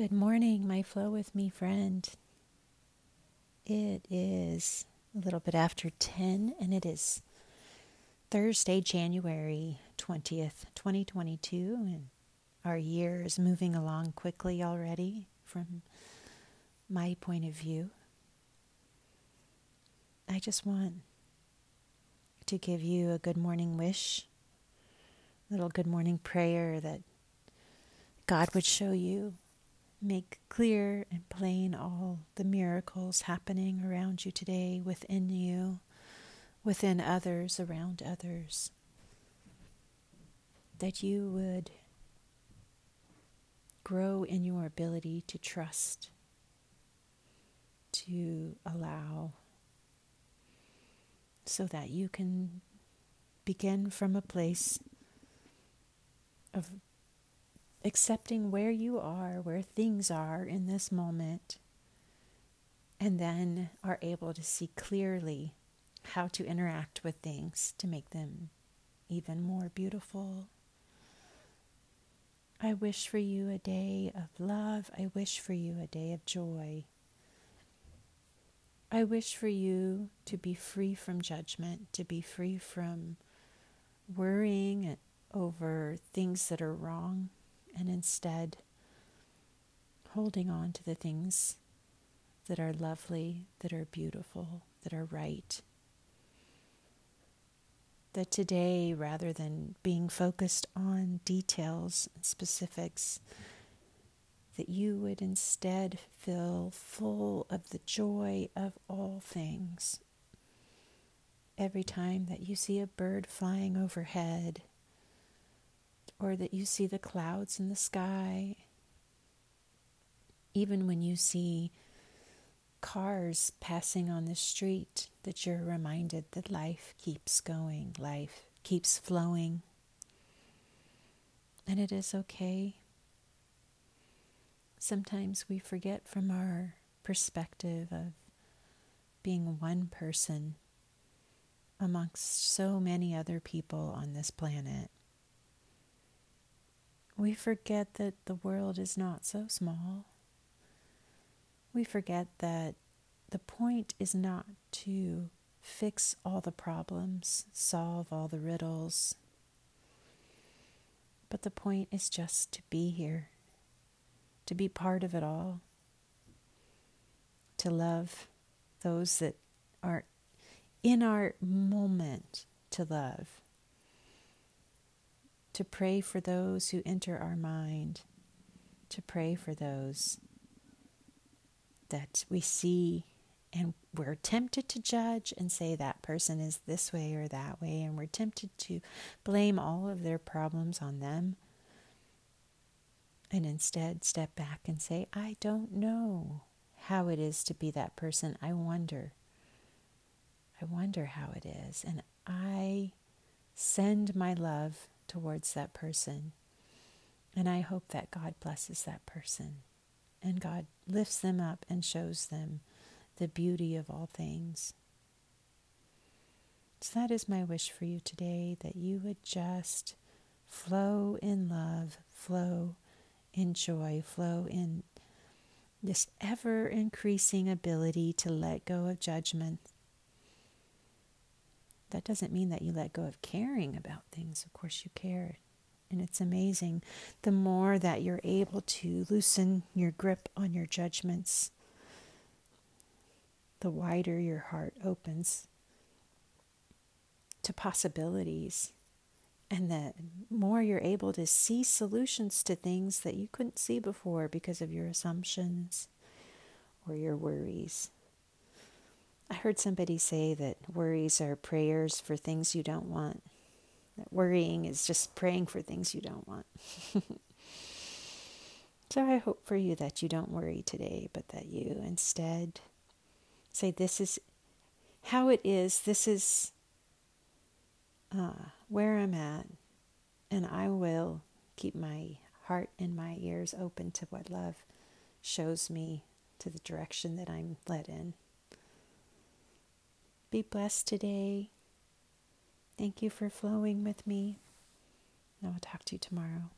Good morning, my Flow with Me friend. It is a little bit after 10, and it is Thursday, January 20th, 2022, and our year is moving along quickly already from my point of view. I just want to give you a good morning wish, a little good morning prayer that God would show you Make clear and plain all the miracles happening around you today, within you, within others, around others. That you would grow in your ability to trust, to allow, so that you can begin from a place of accepting where you are, where things are in this moment, and then are able to see clearly how to interact with things to make them even more beautiful. I wish for you a day of love. I wish for you a day of joy. I wish for you to be free from judgment, to be free from worrying over things that are wrong, and instead holding on to the things that are lovely, that are beautiful, that are right. That today, rather than being focused on details and specifics, that you would instead feel full of the joy of all things. Every time that you see a bird flying overhead, or that you see the clouds in the sky, even when you see cars passing on the street, that you're reminded that life keeps going, life keeps flowing. And it is okay. Sometimes we forget from our perspective of being one person amongst so many other people on this planet we forget that the world is not so small. We forget that the point is not to fix all the problems, solve all the riddles, but the point is just to be here, to be part of it all, to love those that are in our moment to love to pray for those who enter our mind, to pray for those that we see and we're tempted to judge and say that person is this way or that way, and we're tempted to blame all of their problems on them. And instead, step back and say, I don't know how it is to be that person. I wonder. I wonder how it is. And I send my love towards that person. And I hope that God blesses that person and God lifts them up and shows them the beauty of all things. So that is my wish for you today that you would just flow in love, flow in joy, flow in this ever increasing ability to let go of judgment that doesn't mean that you let go of caring about things. Of course, you care. And it's amazing. The more that you're able to loosen your grip on your judgments, the wider your heart opens to possibilities. And the more you're able to see solutions to things that you couldn't see before because of your assumptions or your worries. I heard somebody say that worries are prayers for things you don't want. That worrying is just praying for things you don't want. so I hope for you that you don't worry today, but that you instead say, This is how it is, this is uh, where I'm at, and I will keep my heart and my ears open to what love shows me to the direction that I'm led in. Be blessed today. Thank you for flowing with me. I will talk to you tomorrow.